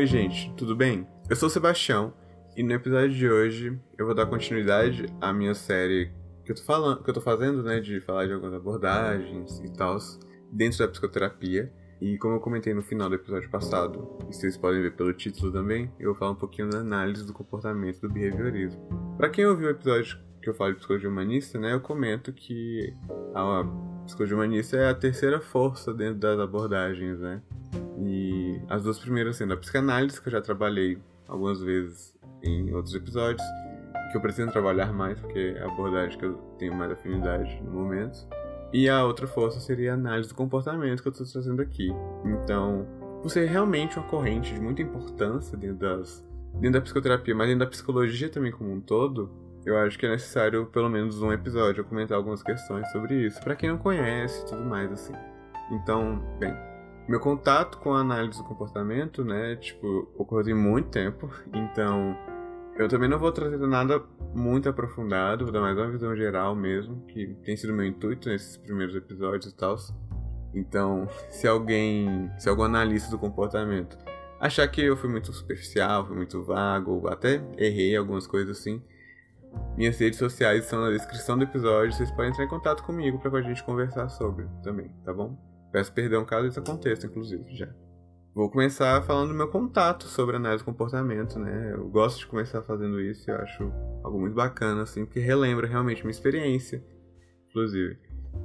Oi, gente, tudo bem? Eu sou o Sebastião e no episódio de hoje eu vou dar continuidade à minha série que eu tô falando, que eu tô fazendo, né, de falar de algumas abordagens e tal dentro da psicoterapia. E como eu comentei no final do episódio passado, e vocês podem ver pelo título também, eu vou falar um pouquinho da análise do comportamento do behaviorismo. Para quem ouviu o episódio que eu falo de psicologia humanista, né, eu comento que a psicologia humanista é a terceira força dentro das abordagens, né? As duas primeiras sendo a psicanálise, que eu já trabalhei algumas vezes em outros episódios, que eu pretendo trabalhar mais, porque é a abordagem que eu tenho mais afinidade no momento. E a outra força seria a análise do comportamento que eu estou trazendo aqui. Então, por ser realmente uma corrente de muita importância dentro, das, dentro da psicoterapia, mas dentro da psicologia também como um todo, eu acho que é necessário pelo menos um episódio eu comentar algumas questões sobre isso, para quem não conhece e tudo mais assim. Então, bem, meu contato com a análise do comportamento, né, tipo, ocorreu em muito tempo, então eu também não vou trazer nada muito aprofundado, vou dar mais uma visão geral mesmo, que tem sido meu intuito nesses primeiros episódios e tal. Então, se alguém, se algum analista do comportamento achar que eu fui muito superficial, fui muito vago, até errei algumas coisas assim, minhas redes sociais estão na descrição do episódio, vocês podem entrar em contato comigo para a gente conversar sobre também, tá bom? Peço perdão caso isso aconteça, inclusive, já. Vou começar falando do meu contato sobre análise do comportamento, né? Eu gosto de começar fazendo isso e acho algo muito bacana, assim, porque relembra realmente minha experiência, inclusive.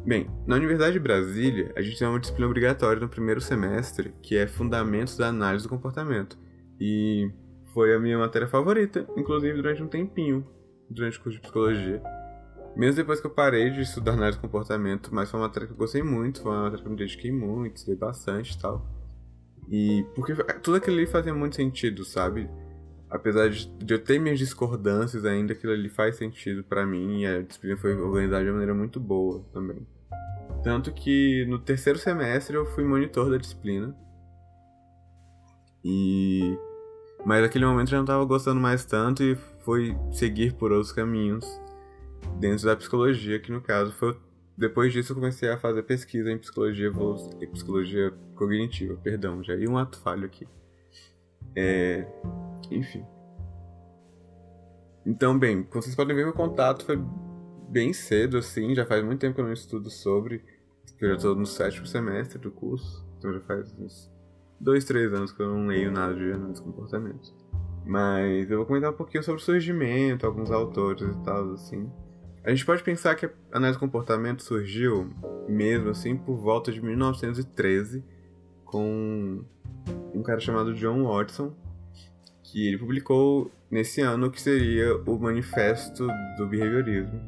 Bem, na Universidade de Brasília, a gente tem uma disciplina obrigatória no primeiro semestre, que é Fundamentos da Análise do Comportamento. E foi a minha matéria favorita, inclusive durante um tempinho, durante o curso de psicologia. Mesmo depois que eu parei de estudar análise de comportamento, mas foi uma matéria que eu gostei muito, foi uma matéria que eu me dediquei muito, estudei bastante e tal. E porque tudo aquilo ali fazia muito sentido, sabe? Apesar de, eu ter minhas discordâncias ainda, aquilo ali faz sentido para mim e a disciplina foi organizada de uma maneira muito boa também. Tanto que no terceiro semestre eu fui monitor da disciplina. E. Mas naquele momento eu já não estava gostando mais tanto e foi seguir por outros caminhos dentro da psicologia, que no caso foi. Depois disso eu comecei a fazer pesquisa em psicologia e psicologia cognitiva, perdão, já ia um ato falho aqui. É, enfim. Então, bem, como vocês podem ver, meu contato foi bem cedo, assim, já faz muito tempo que eu não estudo sobre, eu já estou no sétimo semestre do curso, então já faz uns dois, três anos que eu não leio nada de análise de comportamento. Mas eu vou comentar um pouquinho sobre o surgimento, alguns autores e tal, assim. A gente pode pensar que a análise de comportamento surgiu mesmo assim por volta de 1913 com um cara chamado John Watson, que ele publicou nesse ano o que seria o Manifesto do Behaviorismo,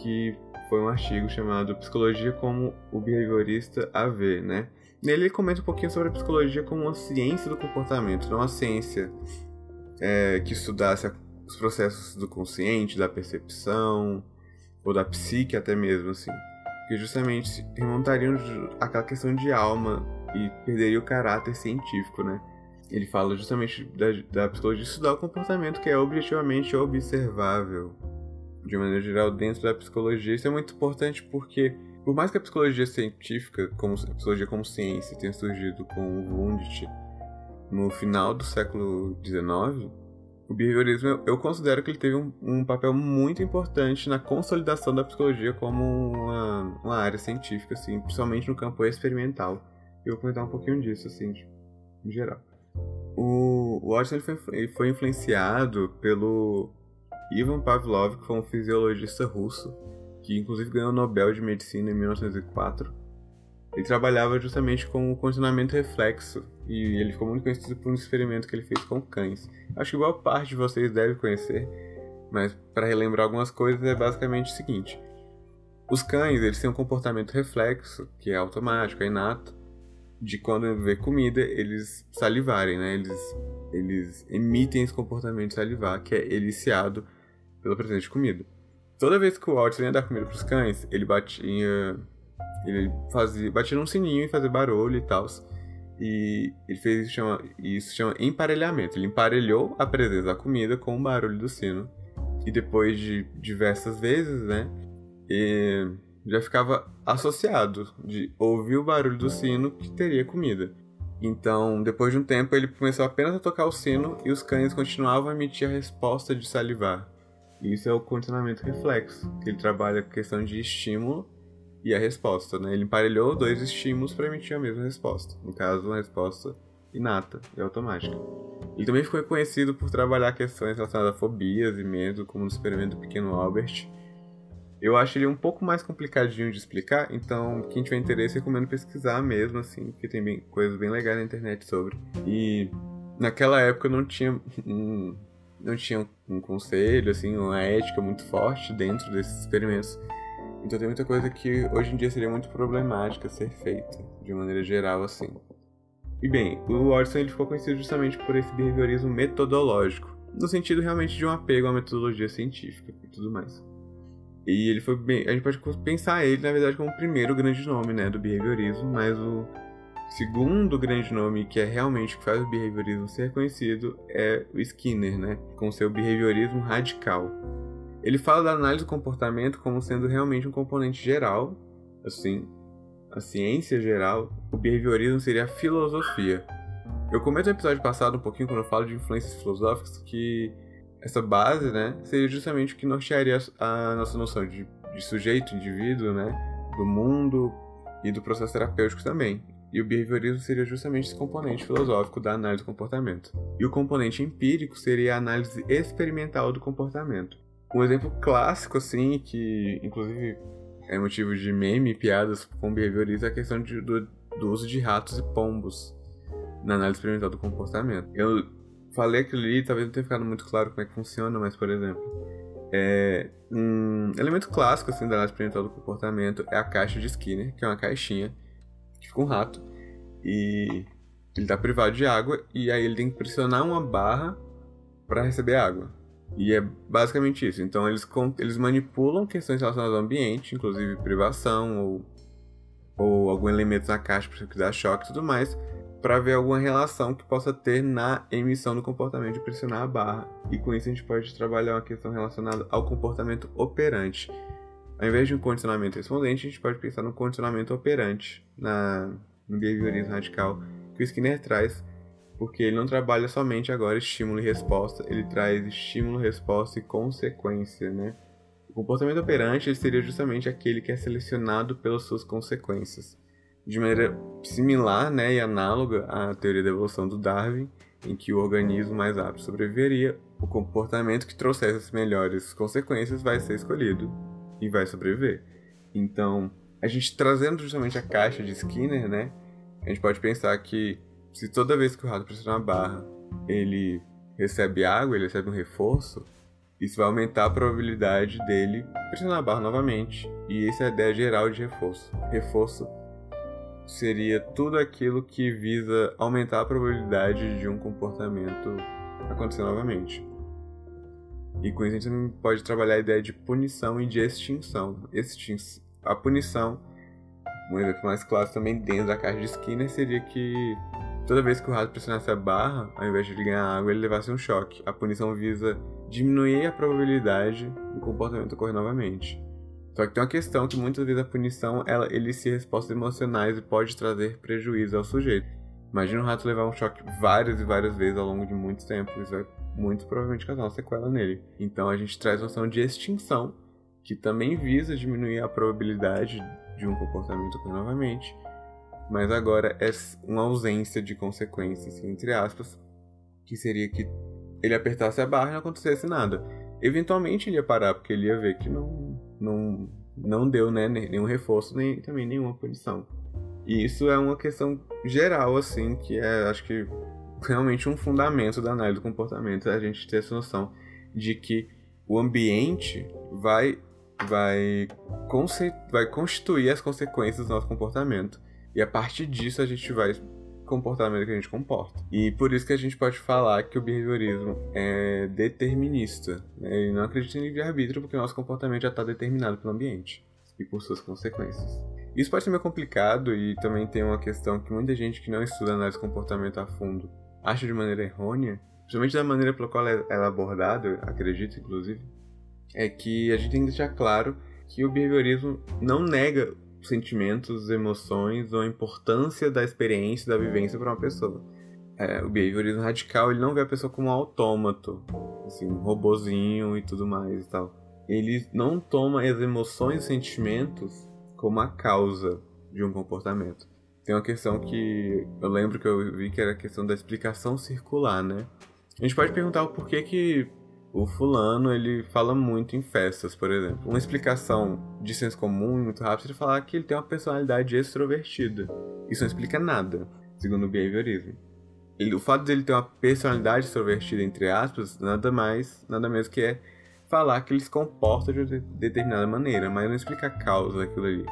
que foi um artigo chamado Psicologia como o Behaviorista a ver, né? Nele ele comenta um pouquinho sobre a psicologia como uma ciência do comportamento, não uma ciência é, que estudasse a os processos do consciente, da percepção, ou da psique até mesmo, assim. Que justamente remontariam aquela questão de alma e perderia o caráter científico, né? Ele fala justamente da, da psicologia estudar o comportamento que é objetivamente observável, de maneira geral, dentro da psicologia. Isso é muito importante porque, por mais que a psicologia científica, como a psicologia como ciência, tenha surgido com o Wundt no final do século XIX, o behaviorismo, eu considero que ele teve um, um, papel muito importante na consolidação da psicologia como uma, uma, área científica, assim, principalmente no campo experimental. Eu vou comentar um pouquinho disso, assim, de, em geral. O, o Watson ele foi, ele foi influenciado pelo Ivan Pavlov, que foi um fisiologista russo, que inclusive ganhou o Nobel de Medicina em 1904. Ele trabalhava justamente com o condicionamento reflexo, e ele ficou muito conhecido por um experimento que ele fez com cães. Acho que boa parte de vocês deve conhecer, mas para relembrar algumas coisas é basicamente o seguinte: os cães eles têm um comportamento reflexo, que é automático, é inato, de quando vê comida eles salivarem, né? Eles, eles emitem esse comportamento salivar, que é eliciado pela presença de comida. Toda vez que o Walt ia dar comida para os cães, ele batia, ele fazia, batia num sininho e fazia barulho e tal. E ele fez isso chama, isso chama emparelhamento. Ele emparelhou a presença da comida com o barulho do sino. E depois de diversas vezes, né? já ficava associado de ouvir o barulho do sino que teria comida. Então, depois de um tempo, ele começou apenas a tocar o sino e os cães continuavam a emitir a resposta de salivar. Isso é o condicionamento reflexo, que ele trabalha com questão de estímulo e a resposta. Né? Ele emparelhou dois estímulos para emitir a mesma resposta. No caso, uma resposta inata e automática. Ele também ficou conhecido por trabalhar questões relacionadas a fobias e medo, como no experimento do pequeno Albert. Eu acho ele um pouco mais complicadinho de explicar, então quem tiver interesse recomendo pesquisar mesmo, assim, porque tem bem, coisas bem legais na internet sobre. E naquela época não tinha um, não tinha um conselho, assim, uma ética muito forte dentro desses experimentos. Então tem muita coisa que hoje em dia seria muito problemática ser feita, de maneira geral, assim. E bem, o Orson ele ficou conhecido justamente por esse behaviorismo metodológico, no sentido realmente de um apego à metodologia científica e tudo mais. E ele foi bem, a gente pode pensar ele na verdade como o primeiro grande nome, né, do behaviorismo, mas o segundo grande nome que é realmente que faz o behaviorismo ser conhecido é o Skinner, né, com seu behaviorismo radical. Ele fala da análise do comportamento como sendo realmente um componente geral, assim, a ciência geral, o behaviorismo seria a filosofia. Eu comento no episódio passado um pouquinho, quando eu falo de influências filosóficas, que essa base, né, seria justamente o que nortearia a nossa noção de, de sujeito, indivíduo, né, do mundo e do processo terapêutico também. E o behaviorismo seria justamente esse componente filosófico da análise do comportamento. E o componente empírico seria a análise experimental do comportamento. Um exemplo clássico, assim, que inclusive é motivo de meme e piadas com behaviorismo é a questão de, do, do, uso de ratos e pombos na análise experimental do comportamento. Eu falei aquilo ali, talvez não tenha ficado muito claro como é que funciona, mas, por exemplo, é, um elemento clássico assim, da análise experimental do comportamento é a caixa de Skinner, que é uma caixinha que fica um rato e ele está privado de água e aí ele tem que pressionar uma barra para receber água. E é basicamente isso. Então eles, eles manipulam questões relacionadas ao ambiente, inclusive privação ou, ou algum elemento na caixa para dar choque e tudo mais, para ver alguma relação que possa ter na emissão do comportamento de pressionar a barra. E com isso a gente pode trabalhar uma questão relacionada ao comportamento operante. Ao invés de um condicionamento respondente, a gente pode pensar no condicionamento operante, na, no behaviorismo radical que o Skinner traz porque ele não trabalha somente agora estímulo e resposta, ele traz estímulo, resposta e consequência, né? O comportamento operante seria justamente aquele que é selecionado pelas suas consequências. De maneira similar né, e análoga à teoria da evolução do Darwin, em que o organismo mais apto sobreviveria, o comportamento que trouxesse as melhores consequências vai ser escolhido e vai sobreviver. Então, a gente trazendo justamente a caixa de Skinner, né, a gente pode pensar que se toda vez que o rato pressiona a barra ele recebe água, ele recebe um reforço, isso vai aumentar a probabilidade dele pressionar a barra novamente. E essa é a ideia geral de reforço. Reforço seria tudo aquilo que visa aumentar a probabilidade de um comportamento acontecer novamente. E com isso a gente também pode trabalhar a ideia de punição e de extinção. Extin a punição, um exemplo mais clássico também dentro da caixa de Skinner, seria que Toda vez que o rato pressionasse a barra, ao invés de ganhar água, ele levasse um choque. A punição visa diminuir a probabilidade do comportamento ocorrer novamente. Só que tem uma questão que muitas vezes a punição ela elicita respostas emocionais e pode trazer prejuízo ao sujeito. Imagina o rato levar um choque várias e várias vezes ao longo de muito tempo, isso vai muito provavelmente causar uma sequela nele. Então a gente traz a noção de extinção, que também visa diminuir a probabilidade de um comportamento ocorrer novamente, mas agora é uma ausência de consequências, entre aspas, que seria que ele apertasse a barra e não acontecesse nada. Eventualmente ele ia parar, porque ele ia ver que não, não, não deu né, nenhum reforço, nem também nenhuma punição. E isso é uma questão geral, assim, que é, acho que, realmente um fundamento da análise do comportamento, é a gente ter essa noção de que o ambiente vai, vai, vai constituir as consequências do nosso comportamento. E a partir disso a gente vai comportar da maneira que a gente comporta. E por isso que a gente pode falar que o behaviorismo é determinista. Né? Ele não acredita em livre-arbítrio porque o nosso comportamento já está determinado pelo ambiente e por suas consequências. Isso pode ser meio complicado e também tem uma questão que muita gente que não estuda análise de comportamento a fundo acha de maneira errônea, principalmente da maneira pela qual ela é abordada, acredito inclusive, é que a gente tem que deixar claro que o behaviorismo não nega sentimentos, emoções ou a importância da experiência, da vivência para uma pessoa. É, o behaviorismo radical ele não vê a pessoa como um autômato, assim, um robozinho e tudo mais e tal. Ele não toma as emoções e sentimentos como a causa de um comportamento. Tem uma questão que eu lembro que eu vi que era a questão da explicação circular, né? A gente pode perguntar o porquê que o fulano ele fala muito em festas, por exemplo. Uma explicação de senso comum muito rápido seria falar que ele tem uma personalidade extrovertida. Isso não explica nada, segundo o behaviorismo. Ele, o fato dele ter uma personalidade extrovertida, entre aspas, nada mais, nada menos que é falar que ele se comporta de determinada maneira, mas não explica a causa daquilo ali.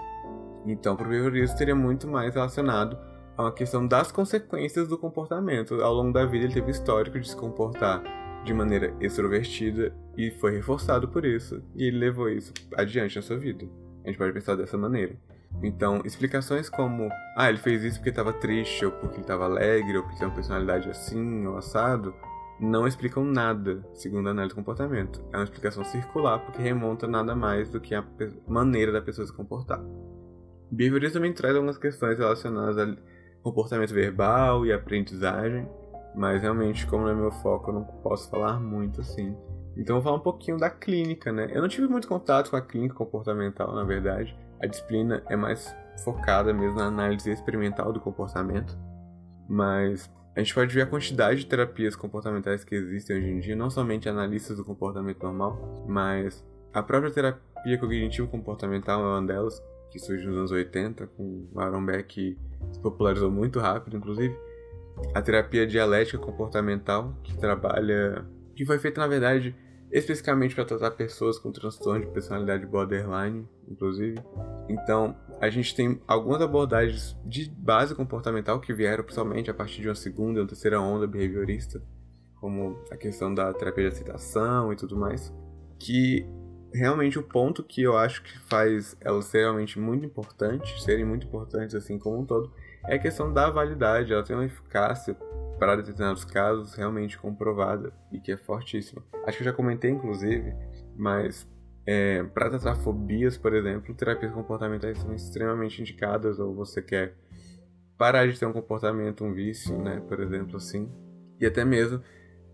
Então, para o behaviorismo seria muito mais relacionado a uma questão das consequências do comportamento. Ao longo da vida ele teve histórico de se comportar de maneira extrovertida e foi reforçado por isso, e ele levou isso adiante na sua vida. A gente pode pensar dessa maneira. Então, explicações como, ah, ele fez isso porque estava triste, ou porque ele estava alegre, ou porque tem uma personalidade assim, ou assado, não explicam nada, segundo a análise do comportamento. É uma explicação circular, porque remonta nada mais do que a maneira da pessoa se comportar. Behaviorismo também traz algumas questões relacionadas a comportamento verbal e aprendizagem, mas realmente, como não é meu foco, eu não posso falar muito assim. Então, vou falar um pouquinho da clínica, né? Eu não tive muito contato com a clínica comportamental, na verdade. A disciplina é mais focada mesmo na análise experimental do comportamento, mas a gente pode ver a quantidade de terapias comportamentais que existem hoje em dia, não somente analistas do comportamento normal, mas a própria terapia cognitivo-comportamental é uma delas, que surgiu nos anos 80, com Aaron Beck, que se popularizou muito rápido, inclusive. A terapia dialética comportamental, que trabalha. que foi feita, na verdade, especificamente para tratar pessoas com transtorno de personalidade borderline, inclusive. Então, a gente tem algumas abordagens de base comportamental que vieram principalmente a partir de uma segunda ou terceira onda behaviorista, como a questão da terapia de aceitação e tudo mais, que realmente o ponto que eu acho que faz elas serem realmente muito importantes, serem muito importantes assim como um todo, é a questão da validade. Ela tem uma eficácia para determinados casos realmente comprovada e que é fortíssima. Acho que eu já comentei inclusive, mas é, para tratar fobias, por exemplo, terapias comportamentais são extremamente indicadas ou você quer parar de ter um comportamento, um vício, né, por exemplo, assim, e até mesmo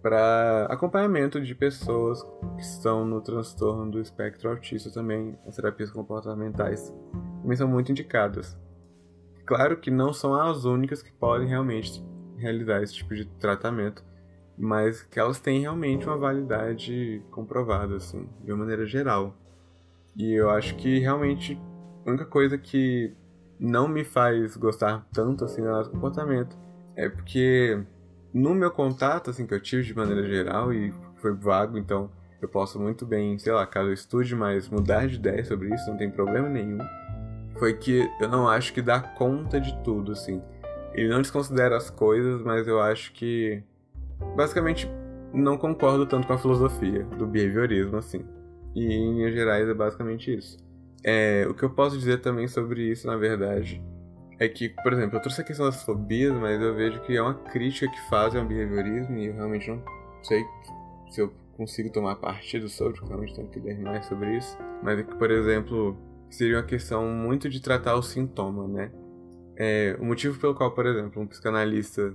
para acompanhamento de pessoas que estão no transtorno do espectro autista também, as terapias comportamentais também são muito indicadas. Claro que não são as únicas que podem realmente realizar esse tipo de tratamento, mas que elas têm realmente uma validade comprovada, assim, de uma maneira geral. E eu acho que realmente a única coisa que não me faz gostar tanto assim do comportamento é porque no meu contato, assim, que eu tive de maneira geral e foi vago, então eu posso muito bem, sei lá, caso eu estude mais, mudar de ideia sobre isso, não tem problema nenhum. Foi que eu não acho que dá conta de tudo, assim. Ele não desconsidera as coisas, mas eu acho que. Basicamente, não concordo tanto com a filosofia do behaviorismo, assim. E em linhas gerais é basicamente isso. É, o que eu posso dizer também sobre isso, na verdade, é que, por exemplo, eu trouxe a questão das fobias, mas eu vejo que é uma crítica que fazem ao behaviorismo e eu realmente não sei se eu consigo tomar partido sobre, porque realmente tenho que ler mais sobre isso. Mas é que, por exemplo, seria uma questão muito de tratar o sintoma, né? É, o motivo pelo qual, por exemplo, um psicanalista,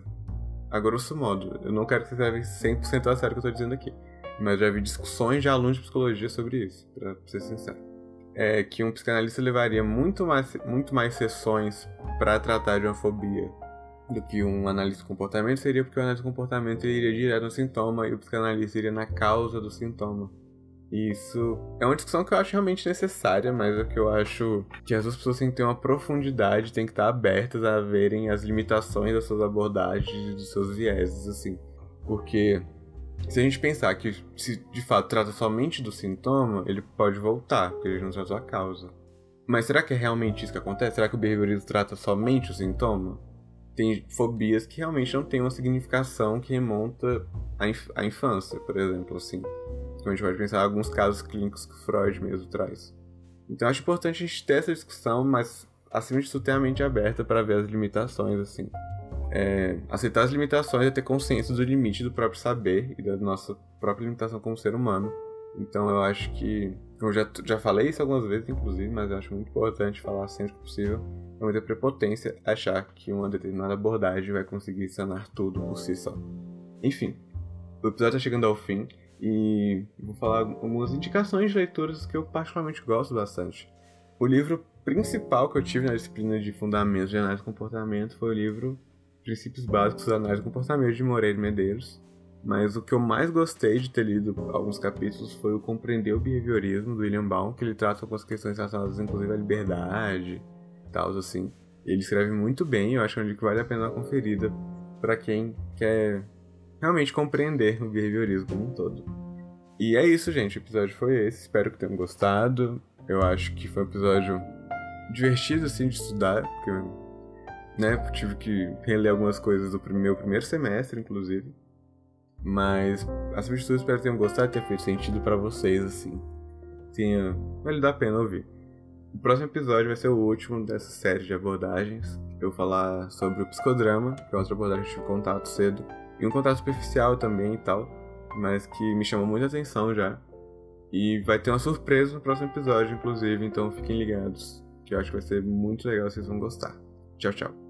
a grosso modo, eu não quero que você leve 100% a sério o que eu estou dizendo aqui, mas já vi discussões de alunos de psicologia sobre isso, para ser sincero é que um psicanalista levaria muito mais, muito mais sessões para tratar de uma fobia do que um analista de comportamento seria porque o analista de comportamento iria direto no sintoma e o psicanalista iria na causa do sintoma. E isso é uma discussão que eu acho realmente necessária, mas é que eu acho que as pessoas têm que ter uma profundidade, têm que estar abertas a verem as limitações das suas abordagens e dos seus vieses, assim. Porque se a gente pensar que se de fato trata somente do sintoma, ele pode voltar, porque ele não tratou a causa. Mas será que é realmente isso que acontece? Será que o behaviorismo trata somente o sintoma? Tem fobias que realmente não têm uma significação que remonta à, inf à infância, por exemplo, assim. Então a gente pode pensar em alguns casos clínicos que Freud mesmo traz. Então acho importante a gente ter essa discussão, mas acima de tudo ter a mente aberta para ver as limitações, assim é, aceitar as limitações é ter consciência do limite do próprio saber e da nossa própria limitação como ser humano Então eu acho que. Eu já, já falei isso algumas vezes, inclusive, mas eu acho muito importante falar sempre que possível. É muita prepotência achar que uma determinada abordagem vai conseguir sanar tudo por si só. Enfim, o episódio está chegando ao fim e vou falar algumas indicações de leituras que eu particularmente gosto bastante. O livro principal que eu tive na disciplina de Fundamentos de Análise de Comportamento foi o livro Princípios Básicos da Análise de Comportamento de Moreira Medeiros. Mas o que eu mais gostei de ter lido alguns capítulos foi o Compreender o Behaviorismo, do William Baum, que ele trata algumas questões relacionadas, inclusive, à liberdade e tal, assim. Ele escreve muito bem, eu acho que é vale a pena uma conferida para quem quer realmente compreender o behaviorismo como um todo. E é isso, gente. O episódio foi esse. Espero que tenham gostado. Eu acho que foi um episódio divertido, assim, de estudar, porque né, tive que reler algumas coisas do meu primeiro semestre, inclusive. Mas, de tudo, espero que tenham gostado tenha feito sentido para vocês, assim. Tenha... Vale a pena ouvir. O próximo episódio vai ser o último dessa série de abordagens. Eu vou falar sobre o psicodrama, que é outra abordagem que eu tive contato cedo. E um contato superficial também e tal, mas que me chamou muita atenção já. E vai ter uma surpresa no próximo episódio, inclusive, então fiquem ligados, que eu acho que vai ser muito legal, vocês vão gostar. Tchau, tchau.